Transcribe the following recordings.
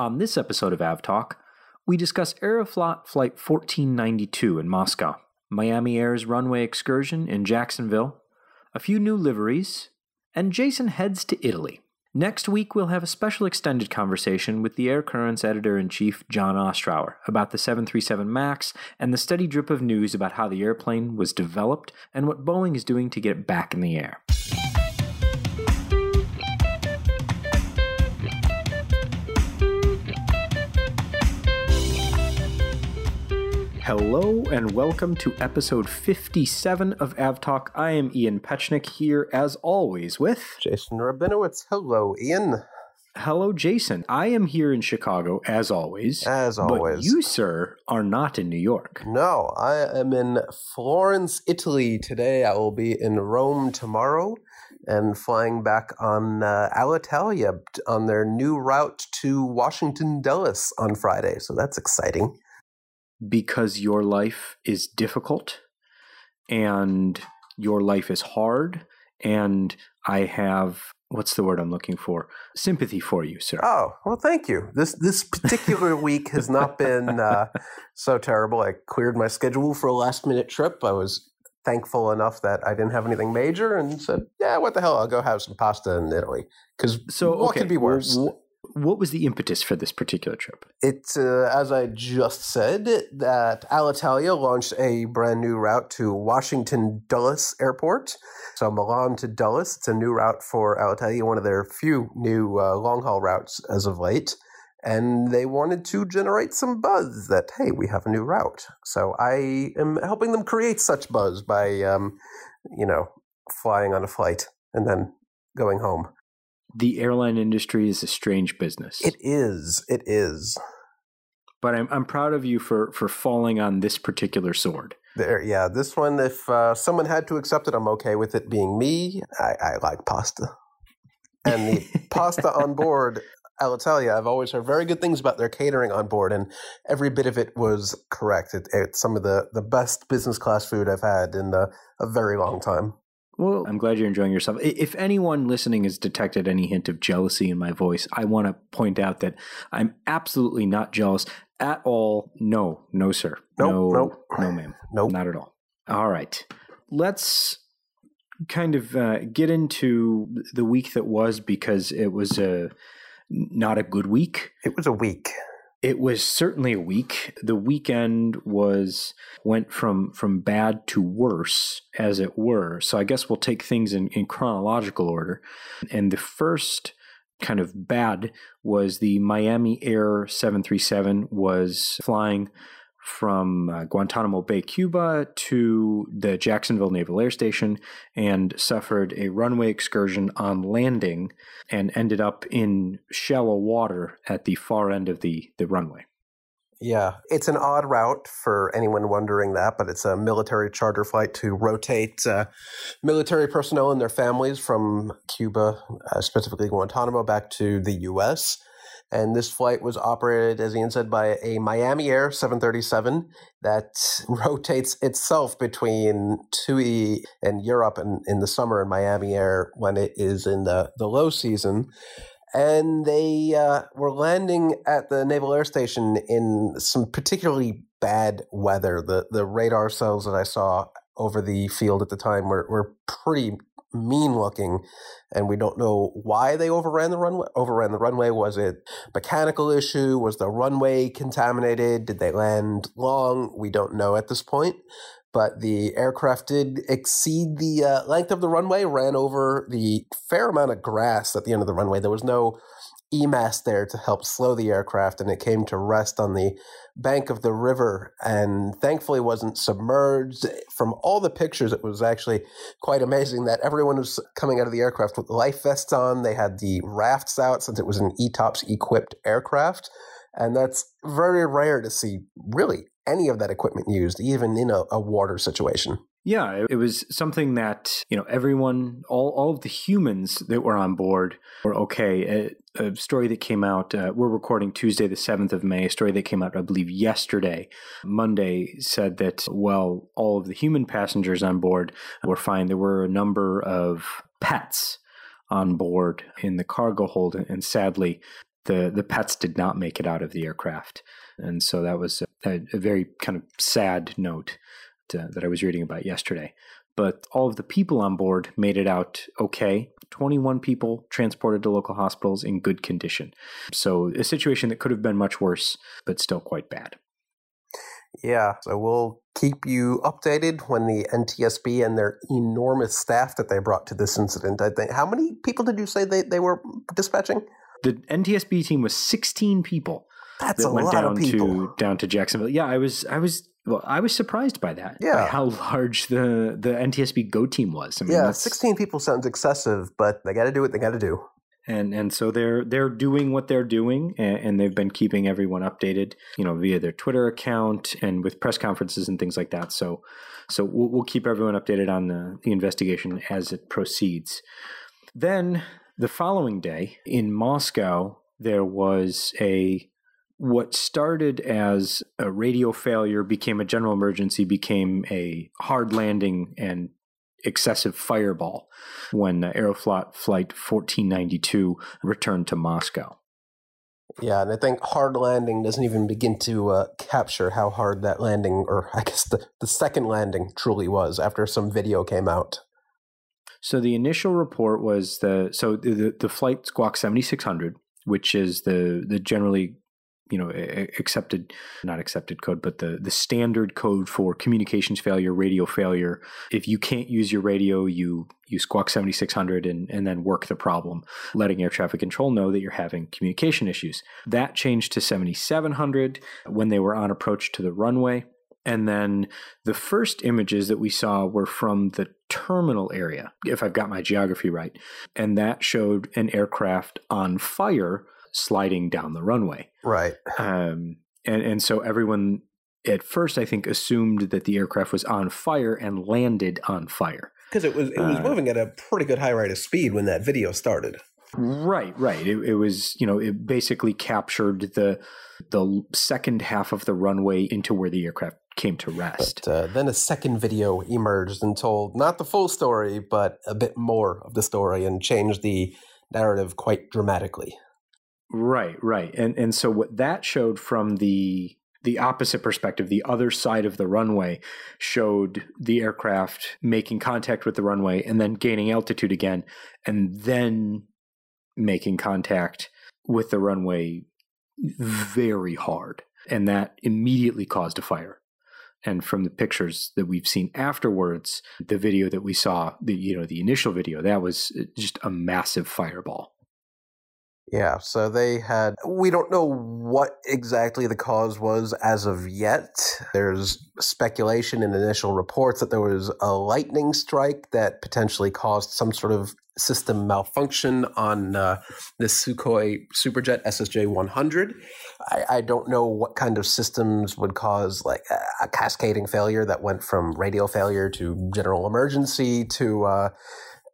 On this episode of AvTalk, we discuss Aeroflot Flight 1492 in Moscow, Miami Air's runway excursion in Jacksonville, a few new liveries, and Jason heads to Italy. Next week, we'll have a special extended conversation with the Air Currents editor in chief, John Ostrower, about the 737 MAX and the steady drip of news about how the airplane was developed and what Boeing is doing to get it back in the air. Hello and welcome to episode 57 of AvTalk. I am Ian Petchenik here as always with Jason Rabinowitz. Hello, Ian. Hello, Jason. I am here in Chicago as always. As always. But you, sir, are not in New York. No, I am in Florence, Italy today. I will be in Rome tomorrow and flying back on uh, Alitalia on their new route to Washington Dulles on Friday. So that's exciting because your life is difficult and your life is hard and I have what's the word I'm looking for? Sympathy for you, sir. Oh, well, thank you. This this particular week has not been uh, so terrible. I cleared my schedule for a last minute trip. I was thankful enough that I didn't have anything major and said, "Yeah, what the hell? I'll go have some pasta in Italy." Because so what okay, could be worse? Well, what was the impetus for this particular trip? It's uh, as I just said that Alitalia launched a brand new route to Washington Dulles Airport. So Milan to Dulles. It's a new route for Alitalia, one of their few new uh, long haul routes as of late. And they wanted to generate some buzz that hey, we have a new route. So I am helping them create such buzz by, um, you know, flying on a flight and then going home the airline industry is a strange business. It is. It is. But I'm I'm proud of you for for falling on this particular sword. There, yeah. This one, if uh, someone had to accept it, I'm okay with it being me. I, I like pasta, and the pasta on board. I'll tell you, I've always heard very good things about their catering on board, and every bit of it was correct. It, it's some of the, the best business class food I've had in a, a very long time. Well, I'm glad you're enjoying yourself. If anyone listening has detected any hint of jealousy in my voice, I want to point out that I'm absolutely not jealous at all. No, no, sir. Nope, no, nope. no, ma'am. Nope. Not at all. All right. Let's kind of uh, get into the week that was because it was a not a good week. It was a week. It was certainly a week. The weekend was went from from bad to worse, as it were. So I guess we'll take things in, in chronological order. And the first kind of bad was the Miami Air 737 was flying from uh, Guantanamo Bay, Cuba to the Jacksonville Naval Air Station and suffered a runway excursion on landing and ended up in shallow water at the far end of the, the runway. Yeah, it's an odd route for anyone wondering that, but it's a military charter flight to rotate uh, military personnel and their families from Cuba, uh, specifically Guantanamo, back to the U.S. And this flight was operated, as Ian said, by a Miami Air 737 that rotates itself between TUI and Europe in, in the summer and Miami Air when it is in the, the low season. And they uh, were landing at the Naval Air Station in some particularly bad weather. The, the radar cells that I saw over the field at the time were, were pretty mean looking and we don't know why they overran the runway overran the runway. Was it mechanical issue? Was the runway contaminated? Did they land long? We don't know at this point but the aircraft did exceed the uh, length of the runway ran over the fair amount of grass at the end of the runway. There was no EMAS there to help slow the aircraft, and it came to rest on the bank of the river and thankfully wasn't submerged. From all the pictures, it was actually quite amazing that everyone was coming out of the aircraft with life vests on. They had the rafts out since it was an ETOPS equipped aircraft. And that's very rare to see really any of that equipment used, even in a, a water situation. Yeah, it was something that, you know, everyone, all, all of the humans that were on board were okay. A, a story that came out, uh, we're recording Tuesday, the 7th of May, a story that came out, I believe, yesterday, Monday, said that, well, all of the human passengers on board were fine. There were a number of pets on board in the cargo hold, and sadly, the the pets did not make it out of the aircraft, and so that was a, a very kind of sad note to, uh, that I was reading about yesterday. But all of the people on board made it out okay. 21 people transported to local hospitals in good condition. So, a situation that could have been much worse, but still quite bad. Yeah, so we'll keep you updated when the NTSB and their enormous staff that they brought to this incident. I think how many people did you say they, they were dispatching? The NTSB team was 16 people. That's that a went lot down of people. to down to Jacksonville. Yeah, I was I was well, I was surprised by that. Yeah. by how large the the NTSB Go team was. I mean, yeah, that's- 16 people sounds excessive, but they got to do what they got to do. and and so they're they're doing what they're doing, and, and they've been keeping everyone updated, you know, via their Twitter account and with press conferences and things like that. So so we'll, we'll keep everyone updated on the the investigation as it proceeds. Then the following day in Moscow, there was a what started as a radio failure became a general emergency, became a hard landing and excessive fireball when Aeroflot Flight 1492 returned to Moscow. Yeah, and I think hard landing doesn't even begin to uh, capture how hard that landing, or I guess the, the second landing truly was after some video came out. So the initial report was the so the the flight Squawk 7600, which is the the generally you know accepted not accepted code but the the standard code for communications failure radio failure. If you can't use your radio you you squawk 7600 and and then work the problem letting air traffic control know that you're having communication issues. That changed to 7700 when they were on approach to the runway. And then the first images that we saw were from the terminal area, if I've got my geography right. And that showed an aircraft on fire sliding down the runway. Right. Um, and, and so everyone at first, I think, assumed that the aircraft was on fire and landed on fire. Because it was it was Uh, moving at a pretty good high rate of speed when that video started. Right, right. It, it was, you know, it basically captured the the second half of the runway into where the aircraft came to rest. But uh, then a second video emerged and told not the full story, but a bit more of the story and changed the narrative quite dramatically. Right, right. And and so what that showed from the the opposite perspective, the other side of the runway showed the aircraft making contact with the runway and then gaining altitude again and then making contact with the runway very hard. And that immediately caused a fire. And from the pictures that we've seen afterwards, the video that we saw, the you know, the initial video, that was uh, just a massive fireball. Yeah, so they had. We don't know what exactly the cause was as of yet. There's speculation in initial reports that there was a lightning strike that potentially caused some sort of system malfunction on uh, the Sukhoi Superjet SSJ 100. I, I don't know what kind of systems would cause like a, a cascading failure that went from radio failure to general emergency to. Uh,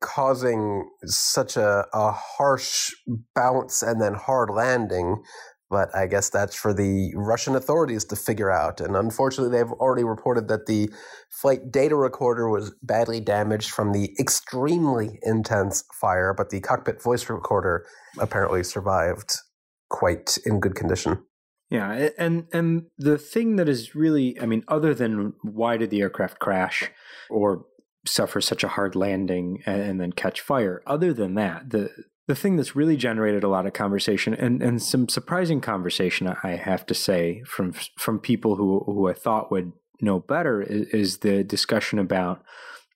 causing such a, a harsh bounce and then hard landing. But I guess that's for the Russian authorities to figure out. And unfortunately, they've already reported that the flight data recorder was badly damaged from the extremely intense fire, but the cockpit voice recorder apparently survived quite in good condition. Yeah, and and the thing that is really, I mean, other than why did the aircraft crash or suffer such a hard landing and, and then catch fire, other than that, the the thing that's really generated a lot of conversation and, and some surprising conversation, I have to say, from from people who who I thought would know better, is, is the discussion about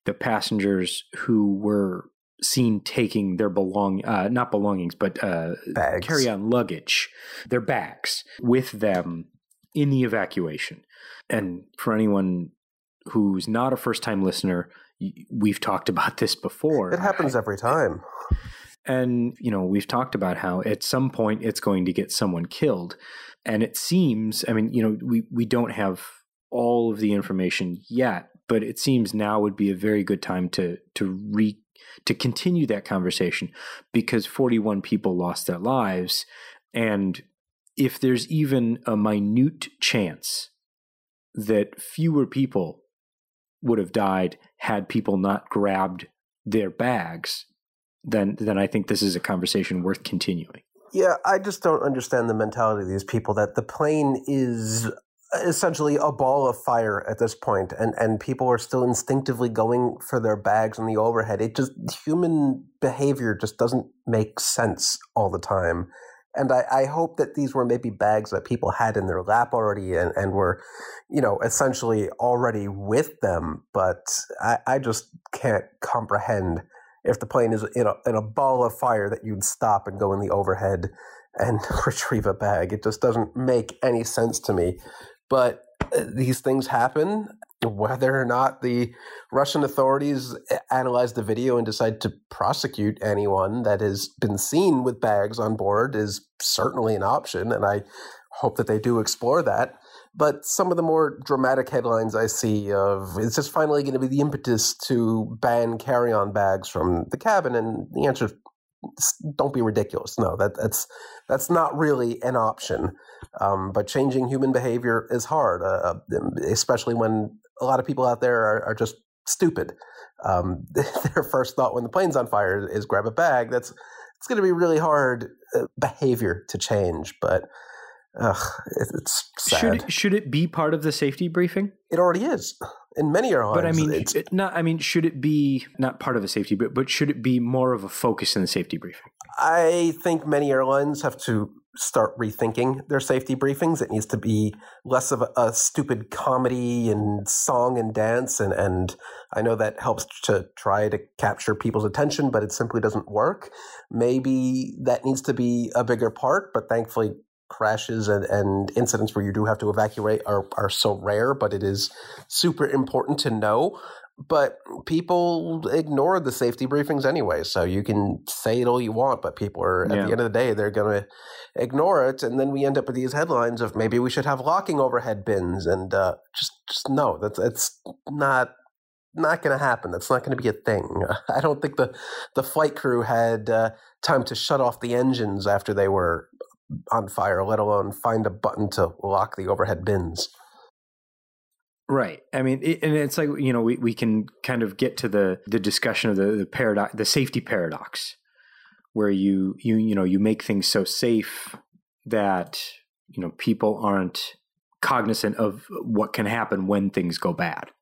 the passengers who were seen taking their belong uh, not belongings but uh, carry on luggage, their bags with them in the evacuation. And for anyone who's not a first time listener, we've talked about this before. It happens every time. And, you know, we've talked about how at some point it's going to get someone killed. And it seems, I mean, you know, we, we don't have all of the information yet, but it seems now would be a very good time to to re to continue that conversation because 41 people lost their lives. And if there's even a minute chance that fewer people would have died had people not grabbed their bags, then then I think this is a conversation worth continuing. Yeah, I just don't understand the mentality of these people that the plane is essentially a ball of fire at this point and and people are still instinctively going for their bags on the overhead it just human behavior just doesn't make sense all the time and I, I hope that these were maybe bags that people had in their lap already and, and were you know essentially already with them but I, I just can't comprehend if the plane is in a, in a ball of fire that you'd stop and go in the overhead and retrieve a bag it just doesn't make any sense to me but uh, these things happen. Whether or not the Russian authorities analyze the video and decide to prosecute anyone that has been seen with bags on board is certainly an option, and I hope that they do explore that. But some of the more dramatic headlines I see of is this finally going to be the impetus to ban carry on bags from the cabin? And the answer is don't be ridiculous. No, that, that's that's not really an option. Um, but changing human behavior is hard, uh, um, especially when a lot of people out there are, are just stupid. Um, their first thought when the plane's on fire is, grab a bag. That's it's going to be really hard uh, behavior to change, but ugh, it's sad. Should it, should it be part of the safety briefing? It already is in many airlines. But I mean, it, not. I mean, should it be not part of the safety, but but should it be more of a focus in the safety briefing? I think many airlines have to start rethinking their safety briefings. It needs to be less of a, a, stupid comedy and song and dance. And, and I know that helps to try to capture people's attention, but it simply doesn't work. Maybe that needs to be a bigger part, but thankfully crashes and, and incidents where you do have to evacuate are, are so rare, but it is super important to know. But people ignore the safety briefings anyway, so you can say it all you want, but people are at yeah. the end of the day they're going to ignore it, and then we end up with these headlines of maybe we should have locking overhead bins, and uh, just just no, that's it's not not going to happen. That's not going to be a thing. I don't think the the flight crew had uh, time to shut off the engines after they were on fire, let alone find a button to lock the overhead bins. Right. I mean, it, and it's like you know we, we can kind of get to the the discussion of the the paradox, the safety paradox, where you you you know you make things so safe that you know people aren't cognizant of what can happen when things go bad.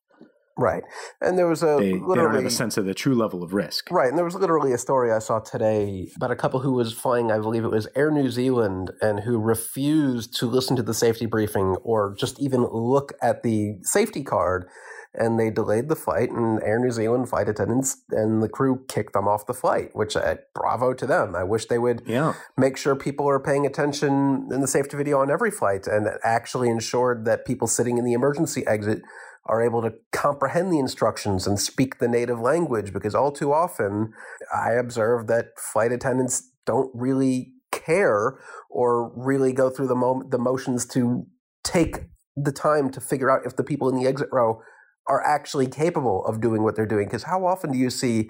Right. And there was a they, they, don't have a sense of the true level of risk. Right. And there was literally a story I saw today about a couple who was flying, I believe it was Air New Zealand, and who refused to listen to the safety briefing or just even look at the safety card. And they delayed the flight, and Air New Zealand flight attendants and the crew kicked them off the flight, which uh, bravo to them. I wish they would yeah. make sure people are paying attention in the safety video on every flight and actually ensured that people sitting in the emergency exit are able to comprehend the instructions and speak the native language because all too often I observe that flight attendants don't really care or really go through the mo- the motions to take the time to figure out if the people in the exit row are actually capable of doing what they're doing. Because how often do you see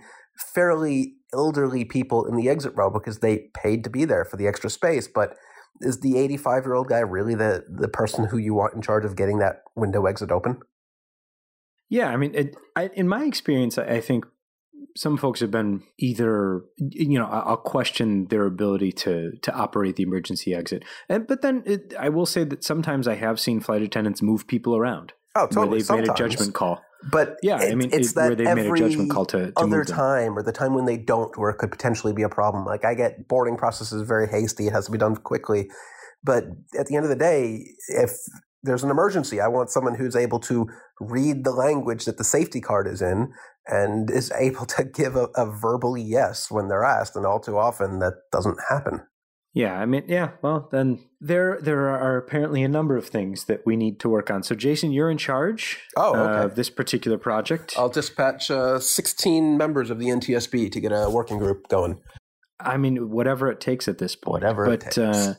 fairly elderly people in the exit row because they paid to be there for the extra space? But is the 85 year old guy really the the person who you want in charge of getting that window exit open yeah, I mean, it, I, in my experience, I, I think some folks have been either you know I'll question their ability to to operate the emergency exit, and but then it, I will say that sometimes I have seen flight attendants move people around. Oh, totally. Where they've sometimes. made a judgment call. But yeah, it, I mean, it's it, that where they've made a judgment call to, to other time or the time when they don't, where it could potentially be a problem. Like I get boarding processes very hasty; it has to be done quickly. But at the end of the day, if there's an emergency. I want someone who's able to read the language that the safety card is in and is able to give a, a verbal yes when they're asked. And all too often that doesn't happen. Yeah, I mean, yeah. Well, then there there are apparently a number of things that we need to work on. So, Jason, you're in charge oh, okay. of this particular project. I'll dispatch uh, 16 members of the NTSB to get a working group going. I mean, whatever it takes at this point. Whatever but, it takes. Uh,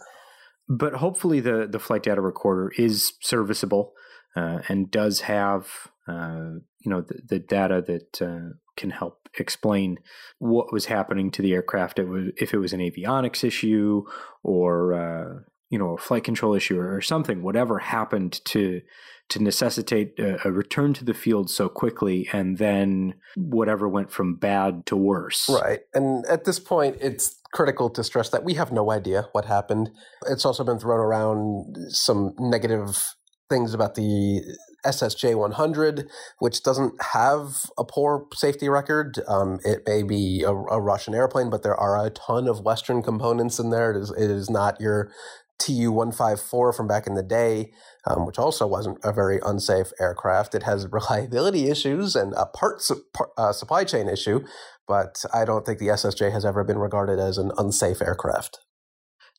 but hopefully the the flight data recorder is serviceable uh, and does have uh, you know the, the data that uh, can help explain what was happening to the aircraft. It was, if it was an avionics issue or uh, you know, a flight control issue or something, whatever happened to to necessitate a, a, return to the field so quickly and then whatever went from bad to worse. Right. And at this point it's critical to stress that we have no idea what happened. It's also been thrown around some negative things about the SSJ 100, which doesn't have a poor safety record. Um, it may be a, a, Russian airplane, but there are a ton of Western components in there. It is, it is not your Tu 154 from back in the day, um, which also wasn't a very unsafe aircraft. It has reliability issues and a parts uh, supply chain issue, but I don't think the SSJ has ever been regarded as an unsafe aircraft.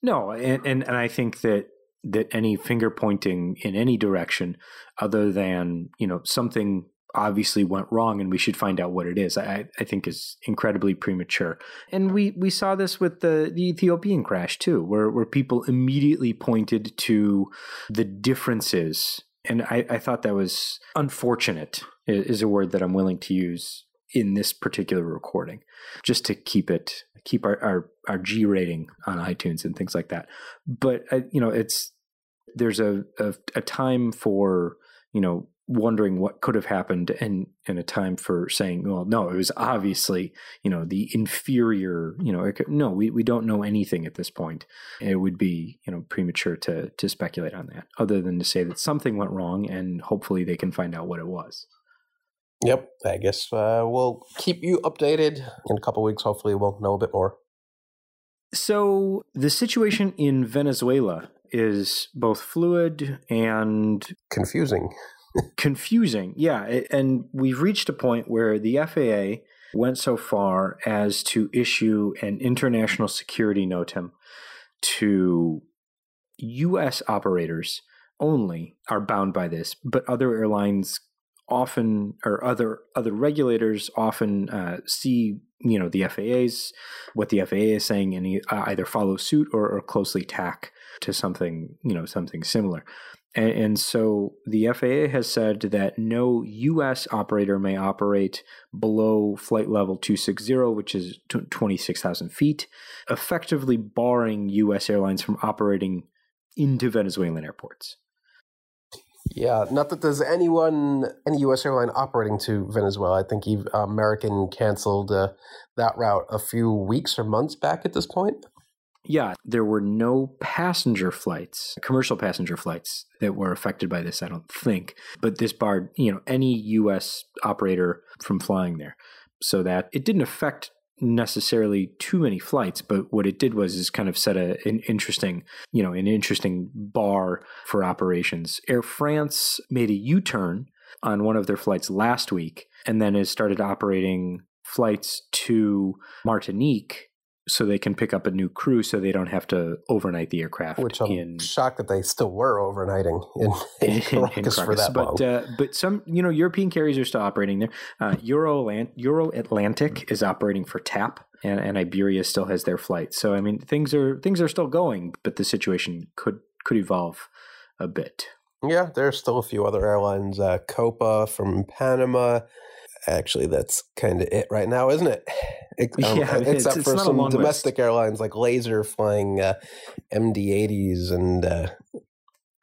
No, and, and, and I think that that any finger pointing in any direction other than you know something obviously went wrong and we should find out what it is. I, I think is incredibly premature. And we we saw this with the, the ethiopian crash too where, where people immediately pointed to the differences. And I, I thought that was unfortunate is a word that i'm willing to use in this particular recording just to keep it keep our, our, our G rating on iTunes and things like that. But uh, you know, it's there's a, a, a time for you know wondering what could have happened and and a time for saying well no it was obviously you know the inferior you know could, no we, we don't know anything at this point it would be you know premature to to speculate on that other than to say that something went wrong and hopefully they can find out what it was Yep, I guess uh, we'll keep you updated in a couple weeks. Hopefully, we'll know a bit more. So, the situation in Venezuela is both fluid and confusing. Confusing, yeah. And we've reached a point where the FAA went so far as to issue an international security NOTAM to U.S. operators only are bound by this, but other airlines often or other other regulators often uh, see you know the FAA's what the FAA is saying and uh, either follow suit or, or, closely tack to something you know something similar. And, and, so the FAA has said that no U.S. operator may operate below flight level 260, which is 26,000 feet, effectively barring U.S. airlines from operating into Venezuelan airports. Yeah, not that there's anyone, any U.S. airline operating to Venezuela. I think American canceled uh, that route a few weeks or months back at this point. Yeah, there were no passenger flights, commercial passenger flights that were affected by this, I don't think. But this barred, you know, any US operator from flying there. So that it didn't affect necessarily too many flights, but what it did was is kind of set a, an interesting, you know, an interesting bar for operations. Air France made a U-turn on one of their flights last week and then has started operating flights to Martinique so they can pick up a new crew so they don't have to overnight the aircraft. Which I'm in, shocked that they still were overnighting in, in, in Caracas, for that but, long. Uh, but some, you know, European carriers are still operating there. Uh, Euro, Euro Atlantic is operating for TAP. And, and Iberia still has their flight. So I mean, things are things are still going, but the situation could could evolve a bit. Yeah, there's still a few other airlines. Uh, Copa from Panama actually that's kind of it right now, isn't it? um, yeah, except it's, for it's some domestic list. airlines like Laser flying uh, MD-80s and uh,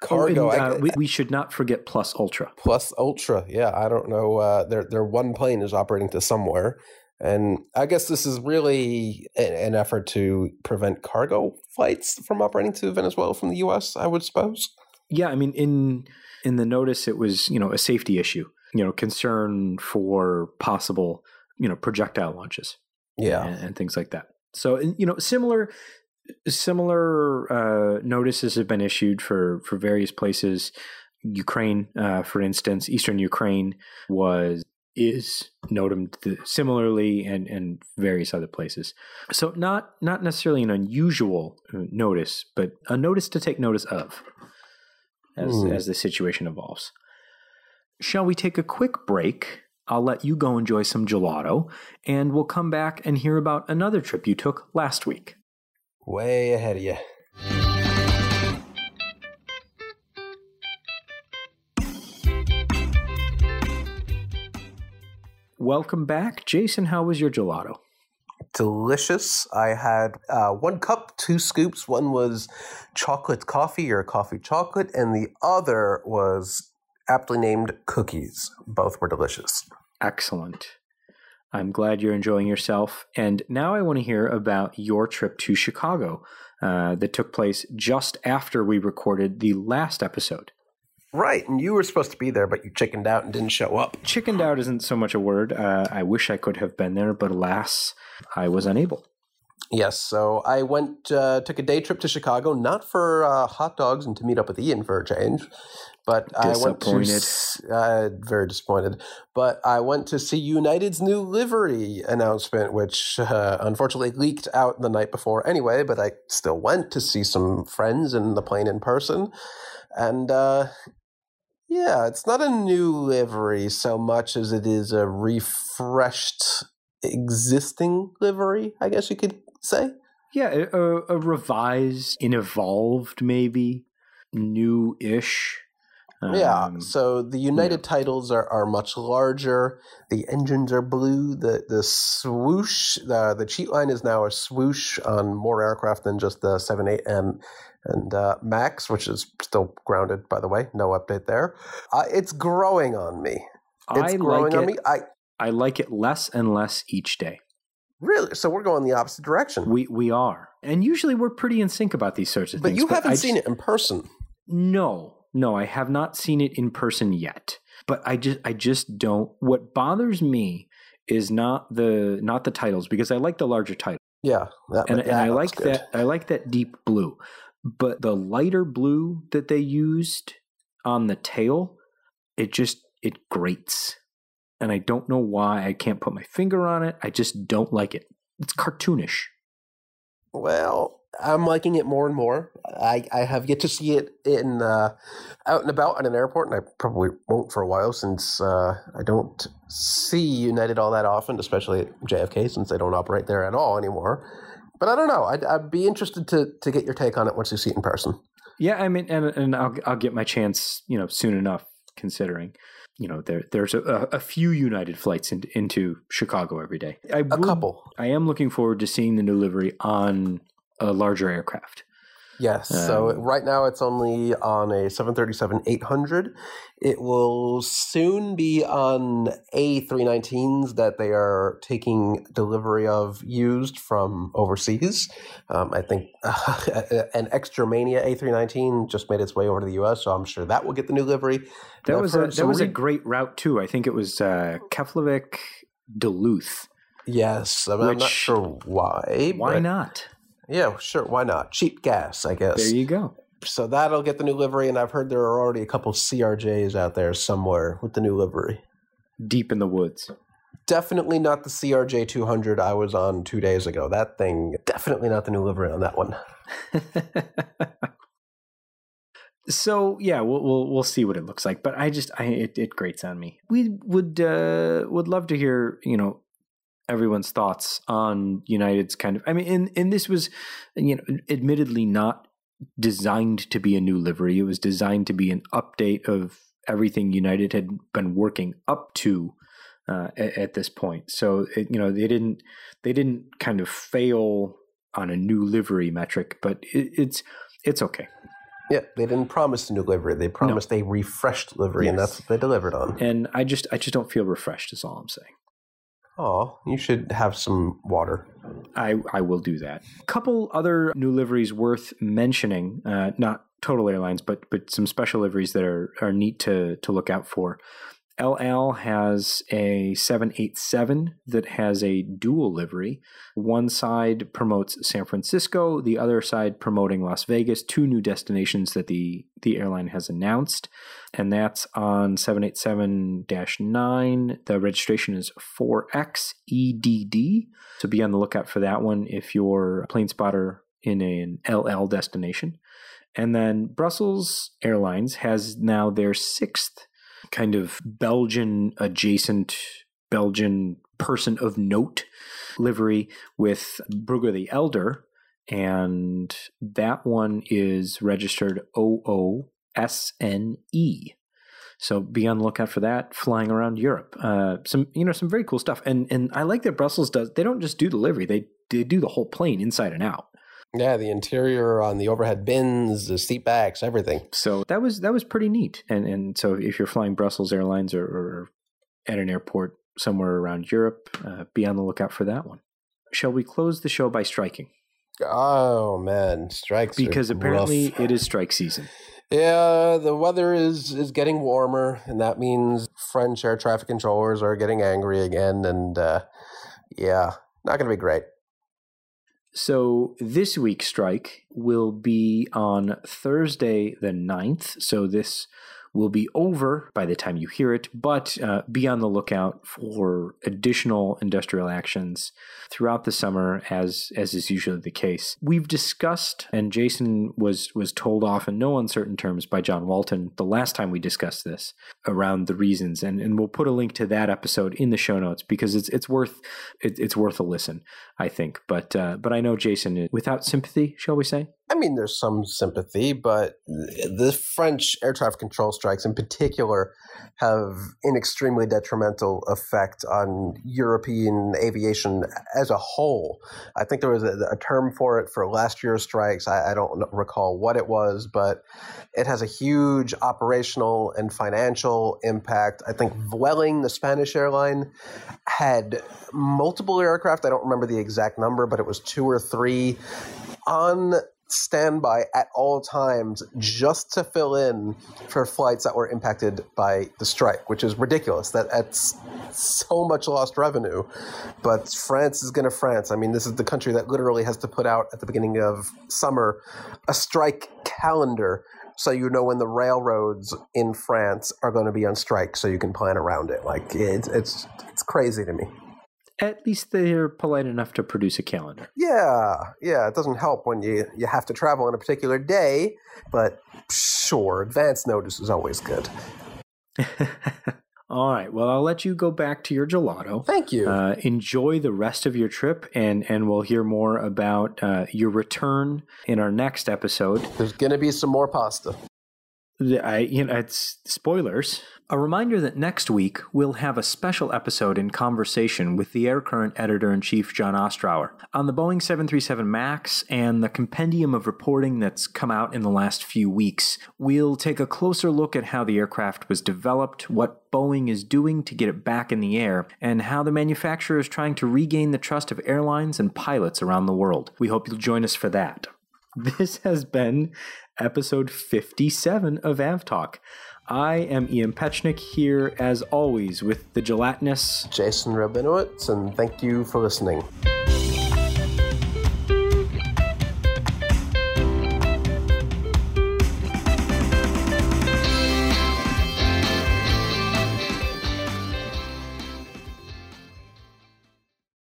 cargo. Oh, and, uh, I, we, we, should not forget Plus Ultra. Plus Ultra, yeah. I don't know. Uh, their their one plane is operating to somewhere, and I guess this is really an effort to prevent cargo flights from operating to Venezuela from the U.S. I would suppose. Yeah, I mean in in the notice it was you know a safety issue you know concern for possible you know projectile launches yeah. and, and things like that. So you know similar similar uh, notices have been issued for for various places. Ukraine uh, for instance eastern ukraine was is noted similarly and and various other places. So not not necessarily an unusual uh, notice but a notice to take notice of as mm. as the situation evolves Shall we take a quick break? I'll let you go enjoy some gelato, and we'll come back and hear about another trip you took last week. Way ahead of you. Welcome back. Jason, how was your gelato? delicious. I had uh, one cup, two scoops. One was chocolate coffee or coffee chocolate, and the other was aptly named cookies. Both were delicious. Excellent. I'm glad you're enjoying yourself. And now I want to hear about your trip to Chicago uh, that took place just after we recorded the last episode. Right, and you were supposed to be there, but you chickened out and didn't show up. Chickened out isn't so much a word. Uh, I wish I could have been there, but alas, I was unable. Yes, so I went, uh, took a day trip to Chicago, not for uh, hot dogs and to meet up with Ian for a change, but I went to uh, very disappointed. But I went to see United's new livery announcement, which uh, unfortunately leaked out the night before anyway. But I still went to see some friends in the plane in person, and uh, yeah, it's not a new livery so much as it is a refreshed existing livery. I guess you could say. Yeah, a, a revised, an evolved, maybe new-ish um, yeah. So the United yeah. titles are, are much larger. The engines are blue. The the swoosh, the the cheat line is now a swoosh on more aircraft than just the seven eight and and uh, Max, which is still grounded, by the way. No update there. Uh, it's growing on me. It's I growing like on me. I I like it less and less each day. Really? So we're going the opposite direction. We we are, and usually we're pretty in sync about these sorts of but things. You but you haven't I seen just, it in person. No, no, I have not seen it in person yet. But I just I just don't what bothers me is not the not the titles because I like the larger title. Yeah. That, and, and I like good. that I like that deep blue. But the lighter blue that they used on the tail, it just it grates. And I don't know why. I can't put my finger on it. I just don't like it. It's cartoonish. Well, I'm liking it more and more. I, I have yet to see it in uh, out and about at an airport, and I probably won't for a while since uh, I don't see United all that often, especially at JFK since they don't operate there at all anymore. But I don't know. I'd, I'd be interested to to get your take on it once you see it in person. Yeah, I mean, and and I'll I'll get my chance, you know, soon enough. Considering, you know, there there's a, a few United flights in, into Chicago every day. I a couple. I am looking forward to seeing the new livery on a larger aircraft. Yes. Um, so right now it's only on a 737 800. It will soon be on A319s that they are taking delivery of used from overseas. Um, I think uh, an Extremania A319 just made its way over to the US, so I'm sure that will get the new livery. That was a, that was re- a great route too. I think it was uh, Keflavik Duluth. Yes, I'm, which, I'm not sure why. Why not? Yeah, sure. Why not? Cheap gas, I guess. There you go. So that'll get the new livery, and I've heard there are already a couple CRJs out there somewhere with the new livery. Deep in the woods. Definitely not the CRJ 200 I was on two days ago. That thing, definitely not the new livery on that one. so yeah, we'll, we'll we'll see what it looks like. But I just I it, it grates on me. We would uh, would love to hear you know everyone's thoughts on United's kind of. I mean, and and this was, you know, admittedly not designed to be a new livery. It was designed to be an update of everything United had been working up to uh, at, at, this point. So it, you know they didn't they didn't kind of fail on a new livery metric, but it, it's it's okay. Yeah, they didn't promise a new livery. They promised no. a refreshed livery, yes. and that's what they delivered on. And I just I just don't feel refreshed. Is all I'm saying. Oh, you should have some water. I, I will do that. Couple other new liveries worth mentioning, uh, not total airlines, but but some special liveries that are, are neat to, to look out for. El Al has a 787 that has a dual livery. One side promotes San Francisco, the other side promoting Las Vegas, two new destinations that the, the airline has announced. And that's on 787 9. The registration is 4XEDD. So be on the lookout for that one if you're a plane spotter in an El Al destination. And then Brussels Airlines has now their sixth kind of Belgian adjacent Belgian person of note livery with Bruegel the Elder, and that one is registered OOSNE. So be on the lookout for that. Flying around Europe, uh, some you know some very cool stuff. And and I like that Brussels does. They don't just do delivery; they they do the whole plane inside and out. Yeah, the interior on the overhead bins, the seat backs, everything. So that was that was pretty neat. And and so if you're flying Brussels Airlines or, or at an airport somewhere around Europe, uh, be on the lookout for that one. Shall we close the show by striking? Oh man, strikes because apparently rough. it is strike season. Yeah, the weather is is getting warmer, and that means French air traffic controllers are getting angry again, and uh, yeah, not going to be great. So this week's strike will be on Thursday the 9th. So this will be over by the time you hear it, but uh, be on the lookout for additional industrial actions throughout the summer, as as is usually the case. We've discussed, and Jason was was told off in no uncertain terms by John Walton the last time we discussed this around the reasons, and, and we'll put a link to that episode in the show notes because it's it's worth it, it's worth a listen, I think. But uh, but I know Jason, without sympathy, shall we say? I mean, there's some sympathy, but the French air traffic control strikes in particular have an extremely detrimental effect on European aviation as a whole. I think there was a, a term for it for last year's strikes. I, I, don't recall what it was, but it has a huge operational and financial impact. I think Vueling, the Spanish airline, had multiple aircraft. I don't remember the exact number, but it was two or three on standby at all times just to fill in for flights that were impacted by the strike, which is ridiculous. That that's so much lost revenue. But France is going to France. I mean, this is the country that literally has to put out at the beginning of summer a strike calendar so you know when the railroads in France are going to be on strike so you can plan around it. Like it's it's it's crazy to me at least they're polite enough to produce a calendar. Yeah, yeah. It doesn't help when you you have to travel on a particular day, but sure, advance notice is always good. All right. Well, I'll let you go back to your gelato. Thank you. Uh, enjoy the rest of your trip, and and we'll hear more about uh, your return in our next episode. There's gonna be some more pasta. I, you know, it's spoilers. A reminder that next week we'll have a special episode in conversation with the Air Current editor in chief John Ostrower on the Boeing 737 MAX and the compendium of reporting that's come out in the last few weeks. We'll take a closer look at how the aircraft was developed, what Boeing is doing to get it back in the air, and how the manufacturer is trying to regain the trust of airlines and pilots around the world. We hope you'll join us for that. This has been episode 57 of AvTalk. I am Ian Petchenik here, as always, with the gelatinous Jason Rabinowitz, and thank you for listening.